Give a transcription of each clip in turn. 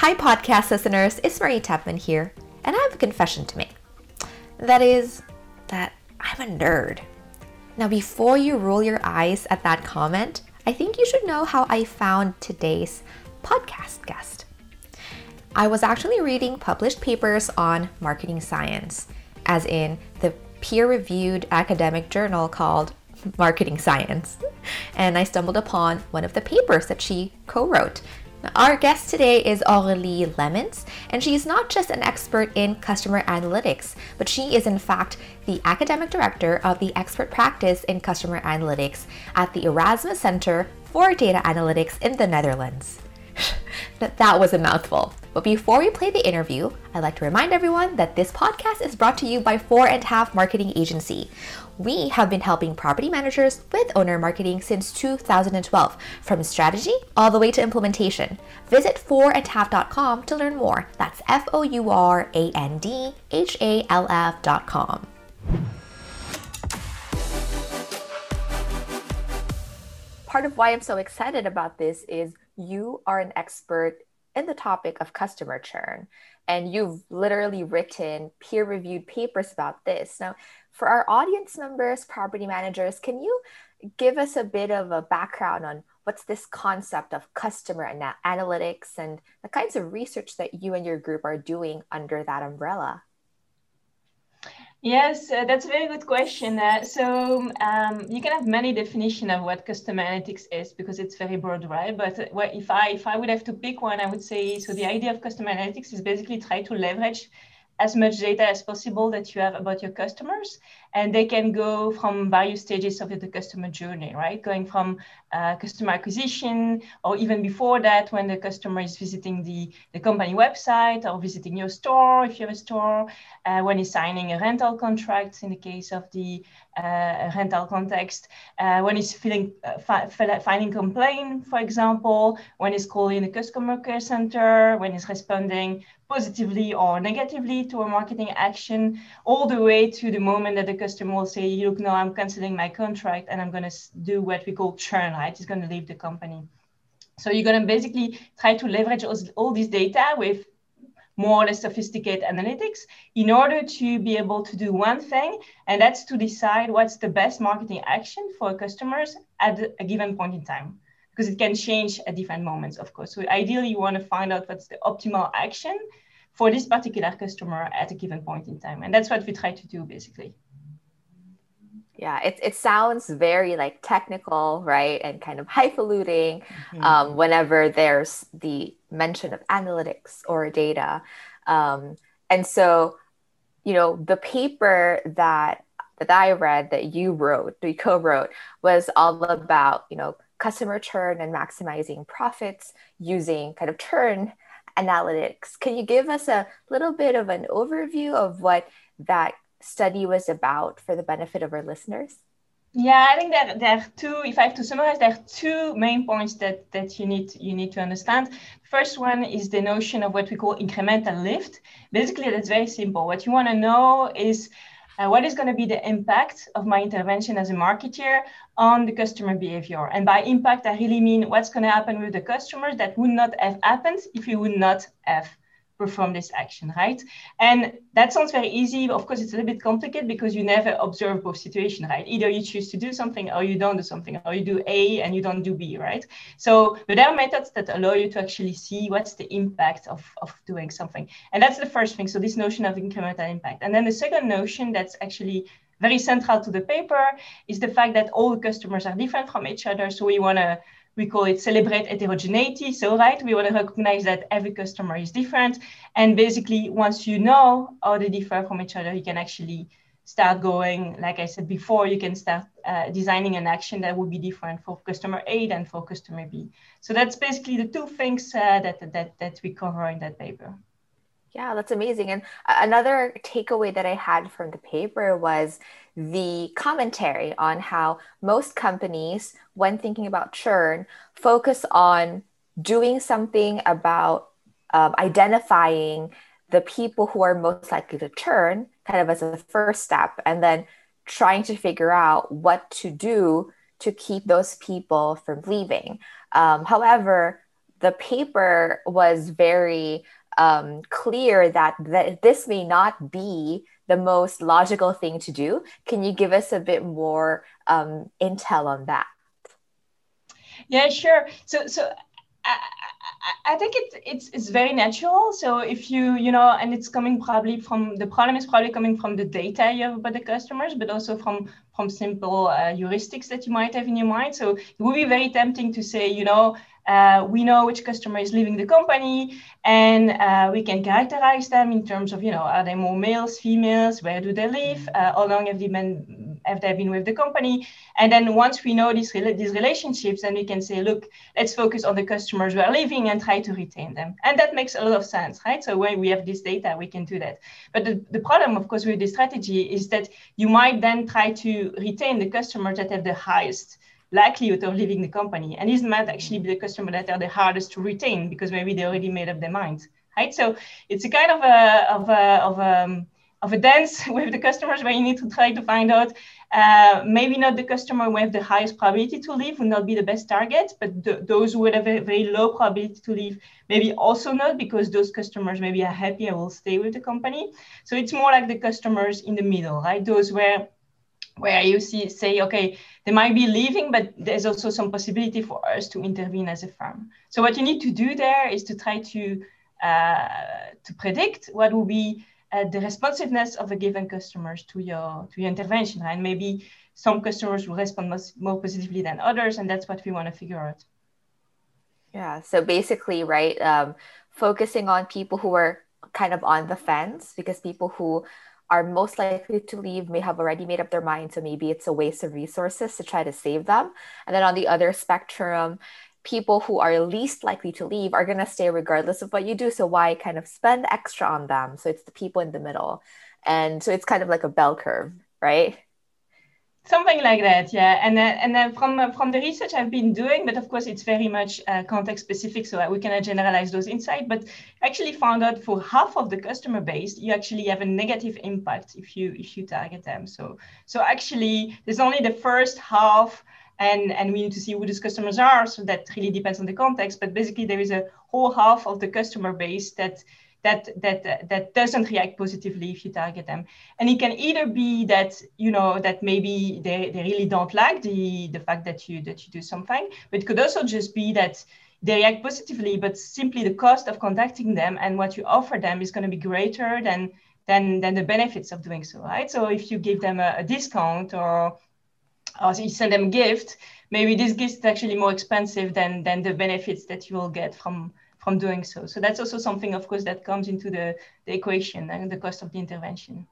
Hi, podcast listeners. It's Marie Tepman here, and I have a confession to make. That is, that I'm a nerd. Now, before you roll your eyes at that comment, I think you should know how I found today's podcast guest. I was actually reading published papers on marketing science, as in the peer reviewed academic journal called Marketing Science, and I stumbled upon one of the papers that she co wrote our guest today is Aurélie Lemmens, and she is not just an expert in customer analytics, but she is in fact the academic director of the expert practice in customer analytics at the Erasmus Center for Data Analytics in the Netherlands. that, that was a mouthful. But before we play the interview, I'd like to remind everyone that this podcast is brought to you by Four and Half Marketing Agency. We have been helping property managers with owner marketing since 2012, from strategy all the way to implementation. Visit fourandhalf.com to learn more. That's F O U R A N D H A L F.com. Part of why I'm so excited about this is you are an expert in the topic of customer churn and you've literally written peer reviewed papers about this. Now, for our audience members, property managers, can you give us a bit of a background on what's this concept of customer ana- analytics and the kinds of research that you and your group are doing under that umbrella? Yes, uh, that's a very good question. Uh, so um, you can have many definitions of what customer analytics is because it's very broad, right? But uh, if I if I would have to pick one, I would say so. The idea of customer analytics is basically try to leverage as much data as possible that you have about your customers and they can go from various stages of the customer journey right? Going from uh, customer acquisition or even before that when the customer is visiting the, the company website or visiting your store if you have a store uh, when he's signing a rental contract in the case of the uh, rental context uh, when he's feeling uh, fi- finding complaint for example when he's calling the customer care center when he's responding positively or negatively to a marketing action, all the way to the moment that the customer will say, look, no, I'm canceling my contract and I'm going to do what we call churn, right? He's going to leave the company. So you're going to basically try to leverage all this data with more or less sophisticated analytics in order to be able to do one thing, and that's to decide what's the best marketing action for customers at a given point in time because it can change at different moments, of course. So ideally, you want to find out what's the optimal action for this particular customer at a given point in time. And that's what we try to do basically. Yeah, it, it sounds very like technical, right? And kind of highfalutin mm-hmm. um, whenever there's the mention of analytics or data. Um, and so, you know, the paper that that I read that you wrote, you co-wrote, was all about, you know, customer churn and maximizing profits using kind of churn analytics. Can you give us a little bit of an overview of what that study was about for the benefit of our listeners? Yeah, I think that there are two. If I have to summarize, there are two main points that that you need you need to understand. First one is the notion of what we call incremental lift. Basically, that's very simple. What you want to know is uh, what is going to be the impact of my intervention as a marketer on the customer behavior? And by impact, I really mean what's going to happen with the customers that would not have happened if you would not have perform this action, right? And that sounds very easy. Of course, it's a little bit complicated because you never observe both situations, right? Either you choose to do something or you don't do something, or you do A and you don't do B, right? So, but there are methods that allow you to actually see what's the impact of, of doing something. And that's the first thing. So this notion of incremental impact. And then the second notion that's actually very central to the paper is the fact that all customers are different from each other. So we want to we call it celebrate heterogeneity. So, right, we want to recognize that every customer is different. And basically, once you know how they differ from each other, you can actually start going, like I said before, you can start uh, designing an action that would be different for customer A than for customer B. So that's basically the two things uh, that, that, that we cover in that paper. Yeah, that's amazing. And another takeaway that I had from the paper was the commentary on how most companies, when thinking about churn, focus on doing something about um, identifying the people who are most likely to churn, kind of as a first step, and then trying to figure out what to do to keep those people from leaving. Um, however, the paper was very um, clear that, that this may not be the most logical thing to do. Can you give us a bit more um, intel on that? Yeah, sure. So, so I, I think it's it's it's very natural. So if you you know, and it's coming probably from the problem is probably coming from the data you have about the customers, but also from from simple uh, heuristics that you might have in your mind. So it would be very tempting to say, you know, uh, we know which customer is leaving the company and uh, we can characterize them in terms of, you know, are they more males, females, where do they live, uh, how long have they been, have they been with the company? And then once we know these, these relationships, then we can say, look, let's focus on the customers who are leaving and try to retain them. And that makes a lot of sense, right? So when we have this data, we can do that. But the, the problem, of course, with this strategy is that you might then try to retain the customers that have the highest likelihood of leaving the company. And these might actually be the customer that are the hardest to retain because maybe they already made up their mind, right? So it's a kind of a of a of a um, of a dance with the customers where you need to try to find out uh, maybe not the customer with the highest probability to leave would not be the best target, but the, those who have a very low probability to leave maybe also not because those customers maybe are happy and will stay with the company. So it's more like the customers in the middle, right? Those where where you see say okay they might be leaving but there's also some possibility for us to intervene as a firm. So what you need to do there is to try to uh, to predict what will be uh, the responsiveness of a given customers to your to your intervention and maybe some customers will respond more positively than others and that's what we want to figure out. Yeah so basically right um, focusing on people who are kind of on the fence because people who are most likely to leave may have already made up their mind. So maybe it's a waste of resources to try to save them. And then on the other spectrum, people who are least likely to leave are going to stay regardless of what you do. So why kind of spend extra on them? So it's the people in the middle. And so it's kind of like a bell curve, right? Something like that, yeah. And then, and then from uh, from the research I've been doing, but of course it's very much uh, context specific, so we cannot generalize those insights. But actually found out for half of the customer base, you actually have a negative impact if you if you target them. So so actually, there's only the first half, and and we need to see who these customers are. So that really depends on the context. But basically, there is a whole half of the customer base that that that that doesn't react positively if you target them. And it can either be that you know that maybe they, they really don't like the the fact that you that you do something but it could also just be that they react positively but simply the cost of contacting them and what you offer them is going to be greater than than than the benefits of doing so right? So if you give them a, a discount or or you send them a gift maybe this gift is actually more expensive than than the benefits that you will get from from doing so. So that's also something, of course, that comes into the, the equation and the cost of the intervention.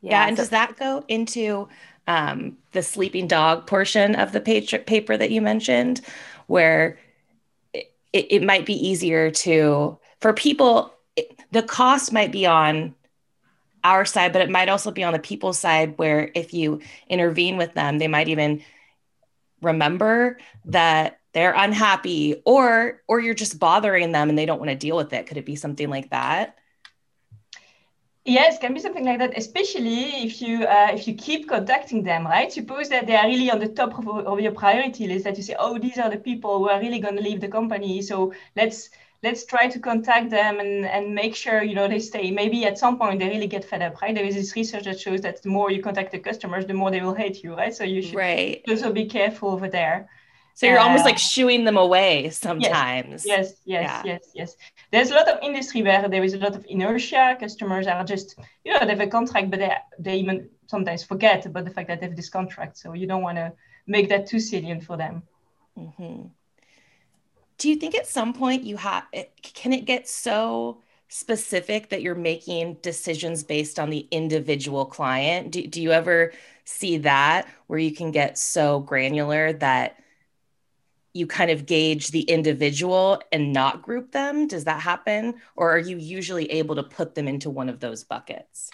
Yeah, yeah and so- does that go into um, the sleeping dog portion of the paper that you mentioned, where it, it might be easier to, for people, it, the cost might be on our side, but it might also be on the people's side where if you intervene with them, they might even remember that they're unhappy or or you're just bothering them and they don't want to deal with it. Could it be something like that? Yes can be something like that especially if you uh, if you keep contacting them right? Suppose that they are really on the top of, of your priority list that you say oh these are the people who are really going to leave the company. So let's let's try to contact them and, and make sure you know they stay. Maybe at some point they really get fed up right? There is this research that shows that the more you contact the customers the more they will hate you right? So you should right. also be careful over there so you're uh, almost like shooing them away sometimes. Yes, yes, yes, yeah. yes, yes. There's a lot of industry where there is a lot of inertia. Customers are just, you know, they have a contract, but they, they even sometimes forget about the fact that they have this contract. So you don't want to make that too salient for them. Mm-hmm. Do you think at some point you have, can it get so specific that you're making decisions based on the individual client? Do, do you ever see that where you can get so granular that you kind of gauge the individual and not group them? Does that happen? Or are you usually able to put them into one of those buckets?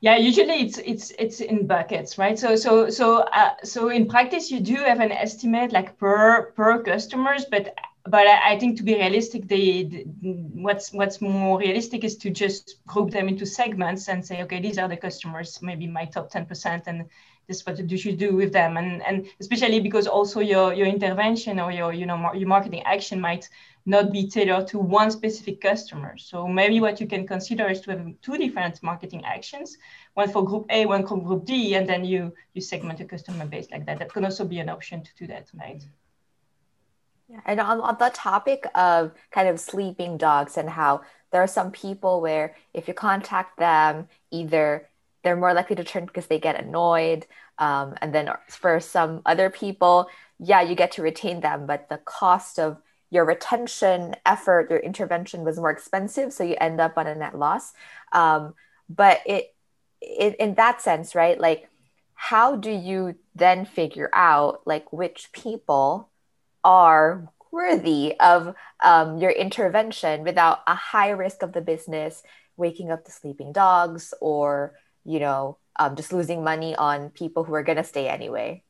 Yeah, usually it's it's it's in buckets, right? So so so uh, so in practice, you do have an estimate like per per customers, but but I, think to be realistic, the, the, what's what's more realistic is to just group them into segments and say, okay, these are the customers, maybe my top ten percent, and this is what you should do with them. And and especially because also your your intervention or your you know your marketing action might not be tailored to one specific customer. So maybe what you can consider is to have two different marketing actions one for group a one for group d and then you you segment your customer base like that. That can also be an option to do that right? Yeah, and on, on the topic of kind of sleeping dogs and how there are some people where if you contact them either they're more likely to churn because they get annoyed. Um, and then for some other people, yeah, you get to retain them, but the cost of your retention effort, your intervention was more expensive, so you end up on a net loss. Um, but it, it, in that sense, right? Like, how do you then figure out like which people are worthy of um, your intervention without a high risk of the business waking up the sleeping dogs or you know, um, just losing money on people who are going to stay anyway?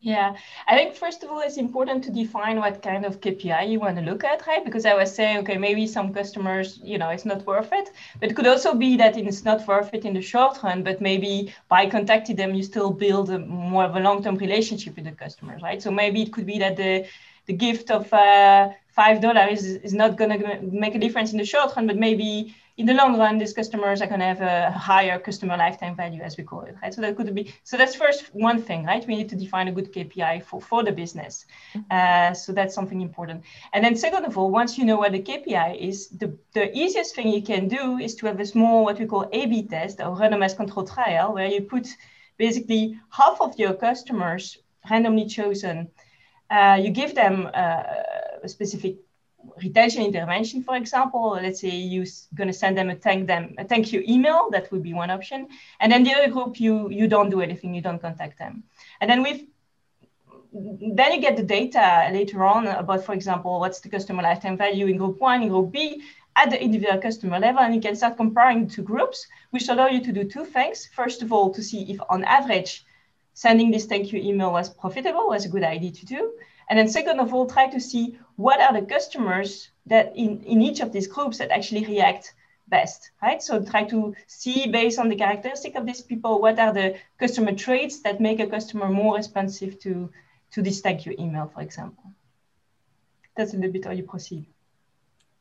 Yeah, I think first of all, it's important to define what kind of KPI you want to look at, right? Because I was saying, okay, maybe some customers, you know, it's not worth it, but it could also be that it's not worth it in the short run, but maybe by contacting them, you still build a, more of a long-term relationship with the customers, right? So maybe it could be that the the gift of uh, five dollars is, is not going to make a difference in the short run, but maybe in the long run, these customers are going to have a higher customer lifetime value, as we call it, right? So that could be, so that's first one thing, right? We need to define a good KPI for, for the business. Mm-hmm. Uh, so that's something important. And then second of all, once you know what the KPI is, the, the easiest thing you can do is to have a small, what we call A-B test or randomized control trial, where you put basically half of your customers randomly chosen, uh, you give them uh, a specific retention intervention, for example, let's say you're going to send them a thank them a thank you email. That would be one option. And then the other group, you you don't do anything, you don't contact them. And then with then you get the data later on about, for example, what's the customer lifetime value in group one, in group B, at the individual customer level, and you can start comparing two groups, which allow you to do two things. First of all, to see if on average, sending this thank you email was profitable, was a good idea to do. And then second of all, try to see what are the customers that in, in each of these groups that actually react best, right? So try to see based on the characteristic of these people, what are the customer traits that make a customer more responsive to, to this thank you email, for example. That's a little bit how you proceed.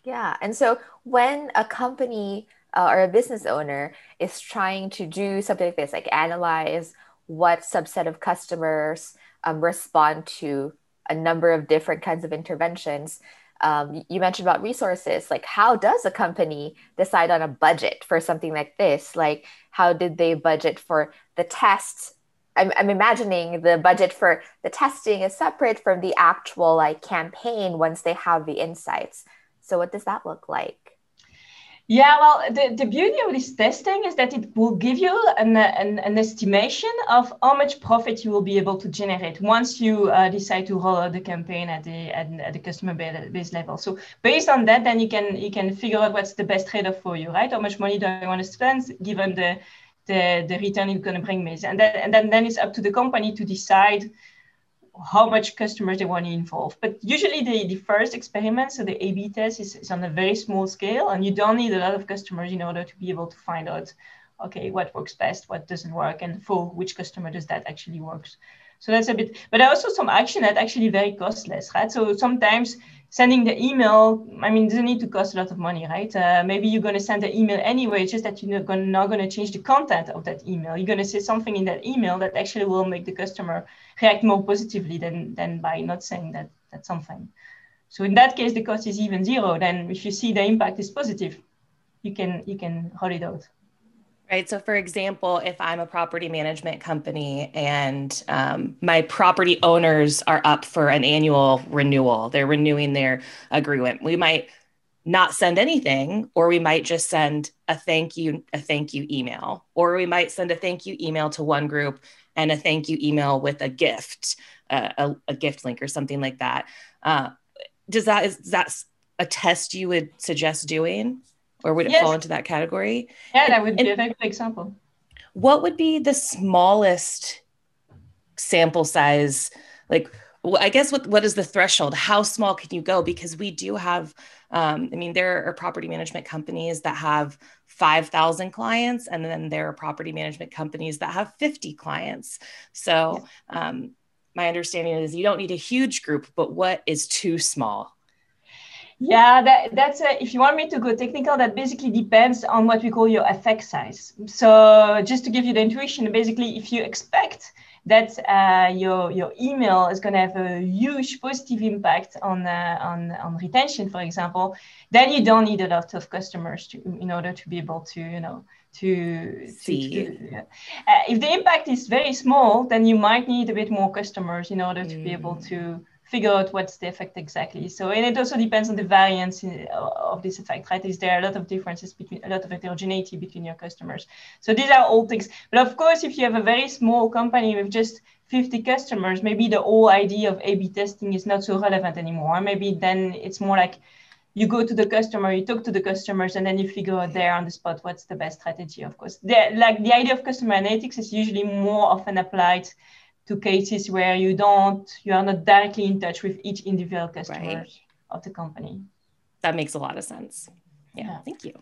Yeah. And so when a company uh, or a business owner is trying to do something like this, like analyze what subset of customers um, respond to a number of different kinds of interventions. Um, you mentioned about resources. Like, how does a company decide on a budget for something like this? Like, how did they budget for the tests? I'm, I'm imagining the budget for the testing is separate from the actual like campaign once they have the insights. So, what does that look like? Yeah, well, the, the beauty of this testing is that it will give you an, an, an estimation of how much profit you will be able to generate once you uh, decide to roll out the campaign at the at, at, the customer base level. So based on that, then you can you can figure out what's the best trade-off for you, right? How much money do I want to spend given the the, the return it's going to bring me? And then and then, then it's up to the company to decide how much customers they want to involve. But usually the, the first experiment, so the A-B test is, is on a very small scale and you don't need a lot of customers in order to be able to find out, okay, what works best, what doesn't work, and for which customer does that actually works. So that's a bit, but also some action that actually very costless, right? So sometimes sending the email, I mean, doesn't need to cost a lot of money, right? Uh, maybe you're going to send the email anyway, just that you're not going to change the content of that email. You're going to say something in that email that actually will make the customer react more positively than, than by not saying that, that something. So in that case, the cost is even zero. Then if you see the impact is positive, you can, you can roll it out. Right. So, for example, if I'm a property management company and um, my property owners are up for an annual renewal, they're renewing their agreement, we might not send anything, or we might just send a thank you, a thank you email, or we might send a thank you email to one group and a thank you email with a gift, uh, a, a, gift link or something like that. Uh, does that is that a test you would suggest doing? Or would it yes. fall into that category? Yeah, that would be a very good example. What would be the smallest sample size? Like, well, I guess what what is the threshold? How small can you go? Because we do have, um, I mean, there are property management companies that have five thousand clients, and then there are property management companies that have fifty clients. So, um, my understanding is you don't need a huge group, but what is too small? Yeah, that, that's a, if you want me to go technical, that basically depends on what we call your effect size. So just to give you the intuition, basically, if you expect that uh, your your email is going to have a huge positive impact on uh, on on retention, for example, then you don't need a lot of customers to in order to be able to you know to see. To, to, uh, if the impact is very small, then you might need a bit more customers in order to mm. be able mm. to figure out what's the effect exactly. So, and it also depends on the variance in, of this effect, right? Is there a lot of differences between, a lot of heterogeneity between your customers? So these are all things. But of course, if you have a very small company with just 50 customers, maybe the whole idea of A-B testing is not so relevant anymore. Maybe then it's more like you go to the customer, you talk to the customers, and then you figure out there on the spot what's the best strategy. Of course, the, like the idea of customer analytics is usually more often applied to cases where you don't you are not directly in touch with each individual customer right. of the company that makes a lot of sense yeah, yeah. thank you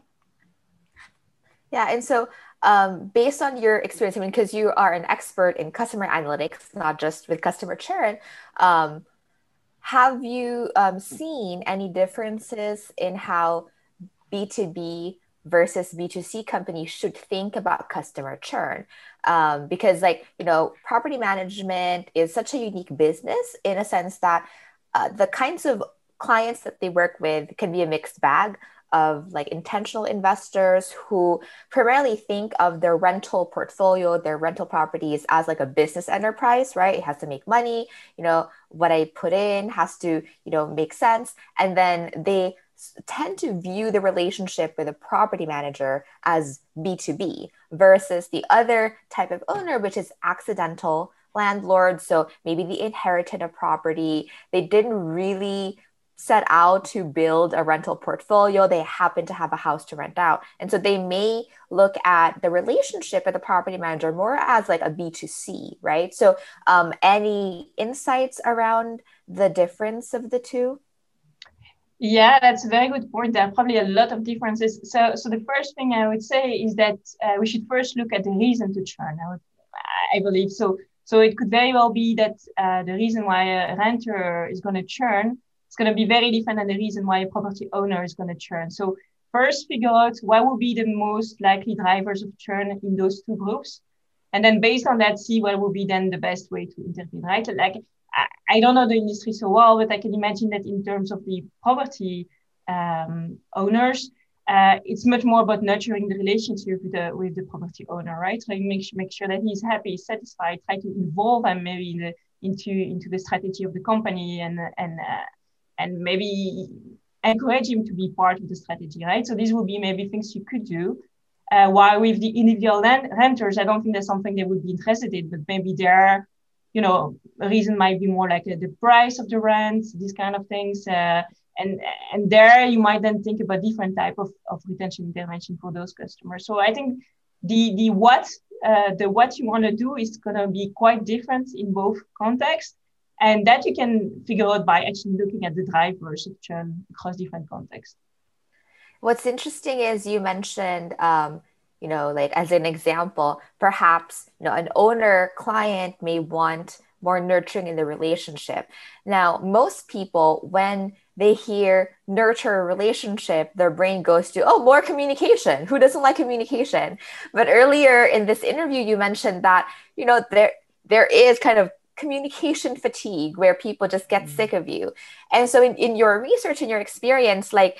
yeah and so um, based on your experience I mean because you are an expert in customer analytics not just with customer churn um, have you um, seen any differences in how b2b versus b2c companies should think about customer churn. Um, because like you know property management is such a unique business in a sense that uh, the kinds of clients that they work with can be a mixed bag of like intentional investors who primarily think of their rental portfolio their rental properties as like a business enterprise right? It has to make money you know what i put in has to you know make sense. And then they tend to view the relationship with a property manager as B2B versus the other type of owner, which is accidental landlord. So maybe they inherited a property, they didn't really set out to build a rental portfolio. They happen to have a house to rent out. And so they may look at the relationship with the property manager more as like a B2C, right? So, um, any insights around the difference of the two? Yeah, that's a very good point. There are probably a lot of differences. So, so the first thing I would say is that uh, we should first look at the reason to churn. I, would, I believe so. So it could very well be that uh, the reason why a renter is going to churn is going to be very different than the reason why a property owner is going to churn. So first, figure out what will be the most likely drivers of churn in those two groups, and then based on that, see what will be then the best way to intervene. Right? Like I don't know the industry so well, but I can imagine that in terms of the property um, owners, uh, it's much more about nurturing the relationship with the with the property owner, right? Like make make sure that he's happy, satisfied, try to involve him maybe in the, into into the strategy of the company, and and uh, and maybe encourage him to be part of the strategy, right? So these would be maybe things you could do. Uh, while with the individual renters, I don't think that's something they would be interested in, but maybe they're you know, a reason might be more like uh, the price of the rent, these kind of things. Uh, and and there you might then think about different type of, of retention intervention for those customers. So I think the the what uh, the what you want to do is going to be quite different in both contexts, and that you can figure out by actually looking at the drivers of churn across different contexts. What's interesting is you mentioned um, you know like as an example perhaps you know an owner client may want more nurturing in the relationship. Now most people when they hear nurture a relationship their brain goes to oh more communication. Who doesn't like communication? But earlier in this interview you mentioned that you know there there is kind of communication fatigue where people just get mm-hmm. sick of you. And so in, in your research and your experience like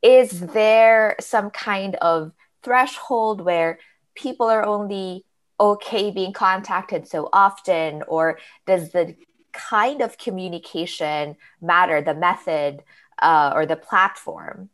is there some kind of threshold where people are only okay being contacted so often or does the kind of communication matter the method uh, or the platform?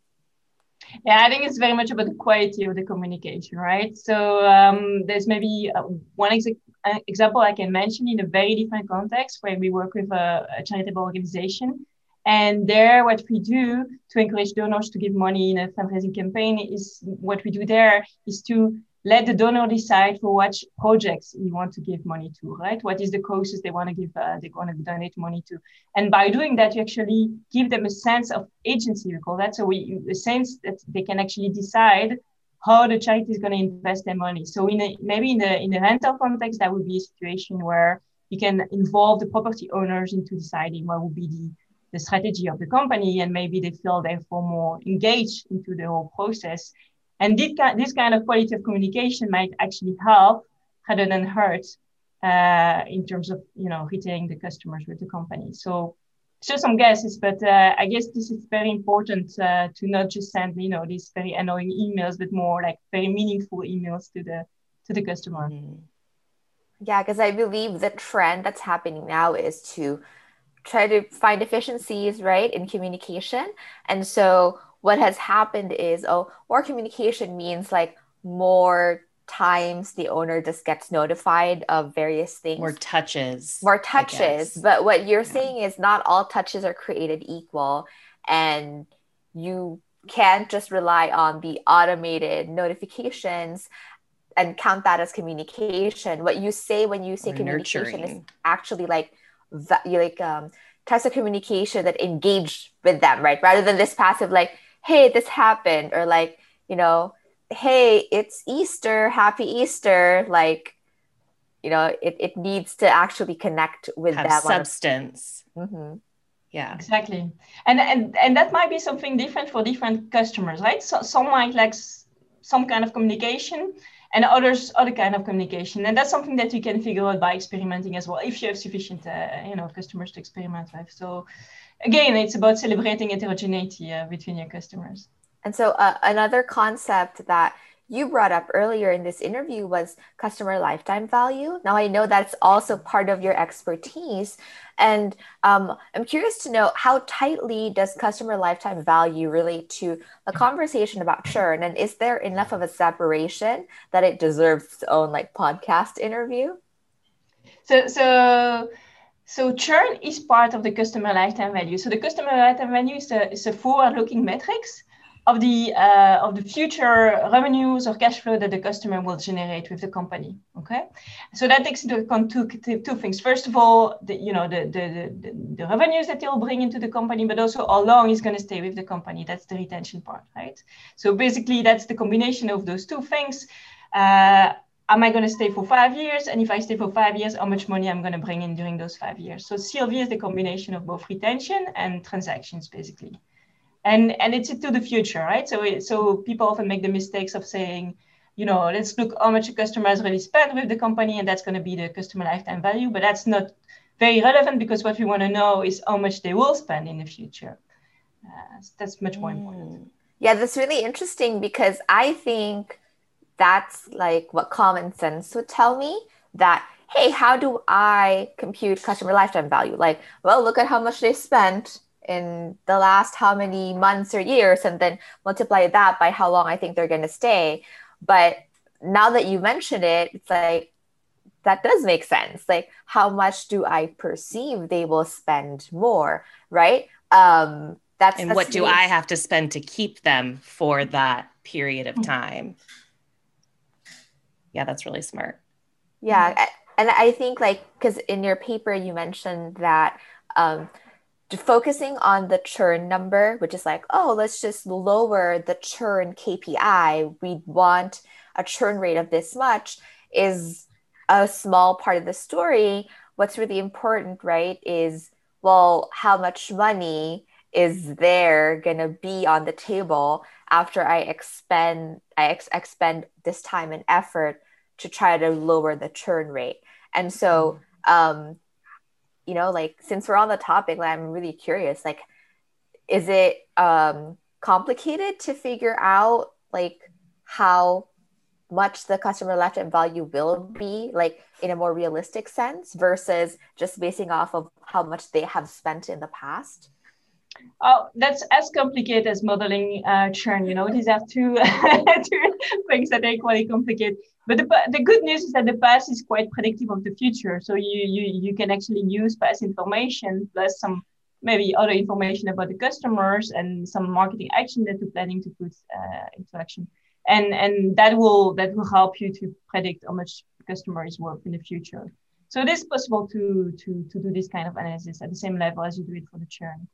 Yeah i think it's very much about the quality of the communication right? So um, there's maybe uh, one ex- uh, example i can mention in a very different context where we work with a, a charitable organization and there, what we do to encourage donors to give money in a fundraising campaign is what we do there is to let the donor decide for which projects you want to give money to, right? What is the causes they want to give, uh, they want to donate money to. And by doing that, you actually give them a sense of agency, we call that. So we, the sense that they can actually decide how the charity is going to invest their money. So in a, maybe in the in the rental context, that would be a situation where you can involve the property owners into deciding what would be the, the strategy of the company, and maybe they feel therefore more engaged into the whole process. And this kind, this kind of quality of communication might actually help rather than hurt uh, in terms of you know retaining the customers with the company. So just some guesses, but uh, I guess this is very important uh, to not just send you know these very annoying emails, but more like very meaningful emails to the to the customer. Mm-hmm. Yeah, because I believe the trend that's happening now is to try to find efficiencies right in communication, and so what has happened is oh, more communication means like more times the owner just gets notified of various things. More touches more touches. But what you're yeah. saying is not all touches are created equal and you can't just rely on the automated notifications and count that as communication. What you say when you say or communication nurturing. is actually like like um types of communication that engage with them right rather than this passive like hey this happened or like you know hey, it's Easter, happy Easter, like, you know, it, it needs to actually connect with Have them. Substance. Mm-hmm. Yeah. Exactly. And, and and that might be something different for different customers, right? So some might like some kind of communication and others other kind of communication. And that's something that you can figure out by experimenting as well if you have sufficient uh, you know customers to experiment with. So again it's about celebrating heterogeneity uh, between your customers. And so, uh, another concept that you brought up earlier in this interview was customer lifetime value. Now, I know that's also part of your expertise. And um, I'm curious to know how tightly does customer lifetime value relate to a conversation about churn? And is there enough of a separation that it deserves its own like podcast interview? So, so so churn is part of the customer lifetime value. So the customer lifetime value is a, is a forward-looking metrics of the uh, of the future revenues or cash flow that the customer will generate with the company. Okay, so that takes into account two, two things. First of all, the you know the, the the, the revenues that they'll bring into the company, but also how long he's going to stay with the company. That's the retention part, right? So basically, that's the combination of those two things. Uh, am I going to stay for five years? And if I stay for five years, how much money I'm going to bring in during those five years? So CLV is the combination of both retention and transactions, basically and and it's to the future right? So it, so people often make the mistakes of saying you know let's look how much a customer has really spent with the company and that's going to be the customer lifetime value. But that's not very relevant because what we want to know is how much they will spend in the future. Uh, that's much more important. Mm. yeah that's really interesting because i think that's like what common sense would tell me that hey how do i compute customer lifetime value? Like well look at how much they spent in the last how many months or years and then multiply that by how long I think they're going to stay. But now that you mention it, it's like that does make sense. Like, how much do I perceive they will spend more, right? Um, that's and what do I have to spend to keep them for that period of time? Yeah, that's really smart. Yeah, and I think like because in your paper you mentioned that um, focusing on the churn number, which is like, oh, let's just lower the churn KPI. We want a churn rate of this much, is a small part of the story. What's really important, right, is well, how much money is there going to be on the table after I expend I ex- expend this time and effort to try to lower the churn rate. And so um, you know, like since we're on the topic, like, I'm really curious. Like, is it um, complicated to figure out like how much the customer lifetime value will be, like in a more realistic sense, versus just basing off of how much they have spent in the past? Oh, that's as complicated as modeling uh, churn. You know, these are two, two things that are equally complicated. But the, the good news is that the past is quite predictive of the future. So you, you, you can actually use past information plus some maybe other information about the customers and some marketing action that you're planning to put uh, into action and and that will that will help you to predict how much customer is worth in the future. So it is possible to to to do this kind of analysis at the same level as you do it for the churn.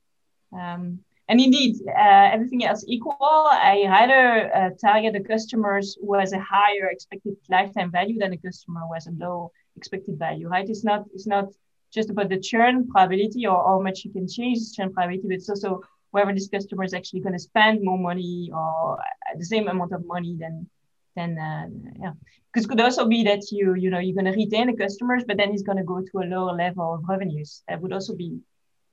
Um, and indeed, uh, everything else equal, I rather uh, target the customers who has a higher expected lifetime value than a customer who has a low expected value. Right? It's not it's not just about the churn probability or how much you can change churn probability, but it's also whether this customer is actually going to spend more money or the same amount of money than then uh, yeah because it could also be that you you know you're going to retain the customers but then he's going to go to a lower level of revenues that would also be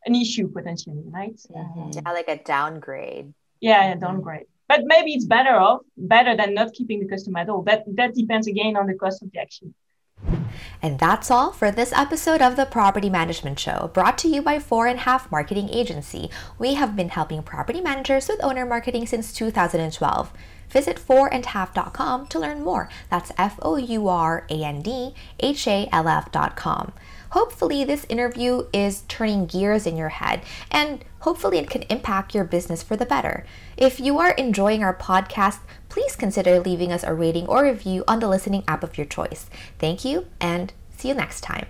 an issue potentially right mm-hmm. yeah like a downgrade yeah, yeah downgrade but maybe it's better off better than not keeping the customer at all that that depends again on the cost of the action and that's all for this episode of the Property Management Show, brought to you by Four and Half Marketing Agency. We have been helping property managers with owner marketing since 2012. Visit fourandhalf.com to learn more. That's F O U R A N D H A L F.com. Hopefully, this interview is turning gears in your head and hopefully it can impact your business for the better. If you are enjoying our podcast, please consider leaving us a rating or review on the listening app of your choice. Thank you and see you next time.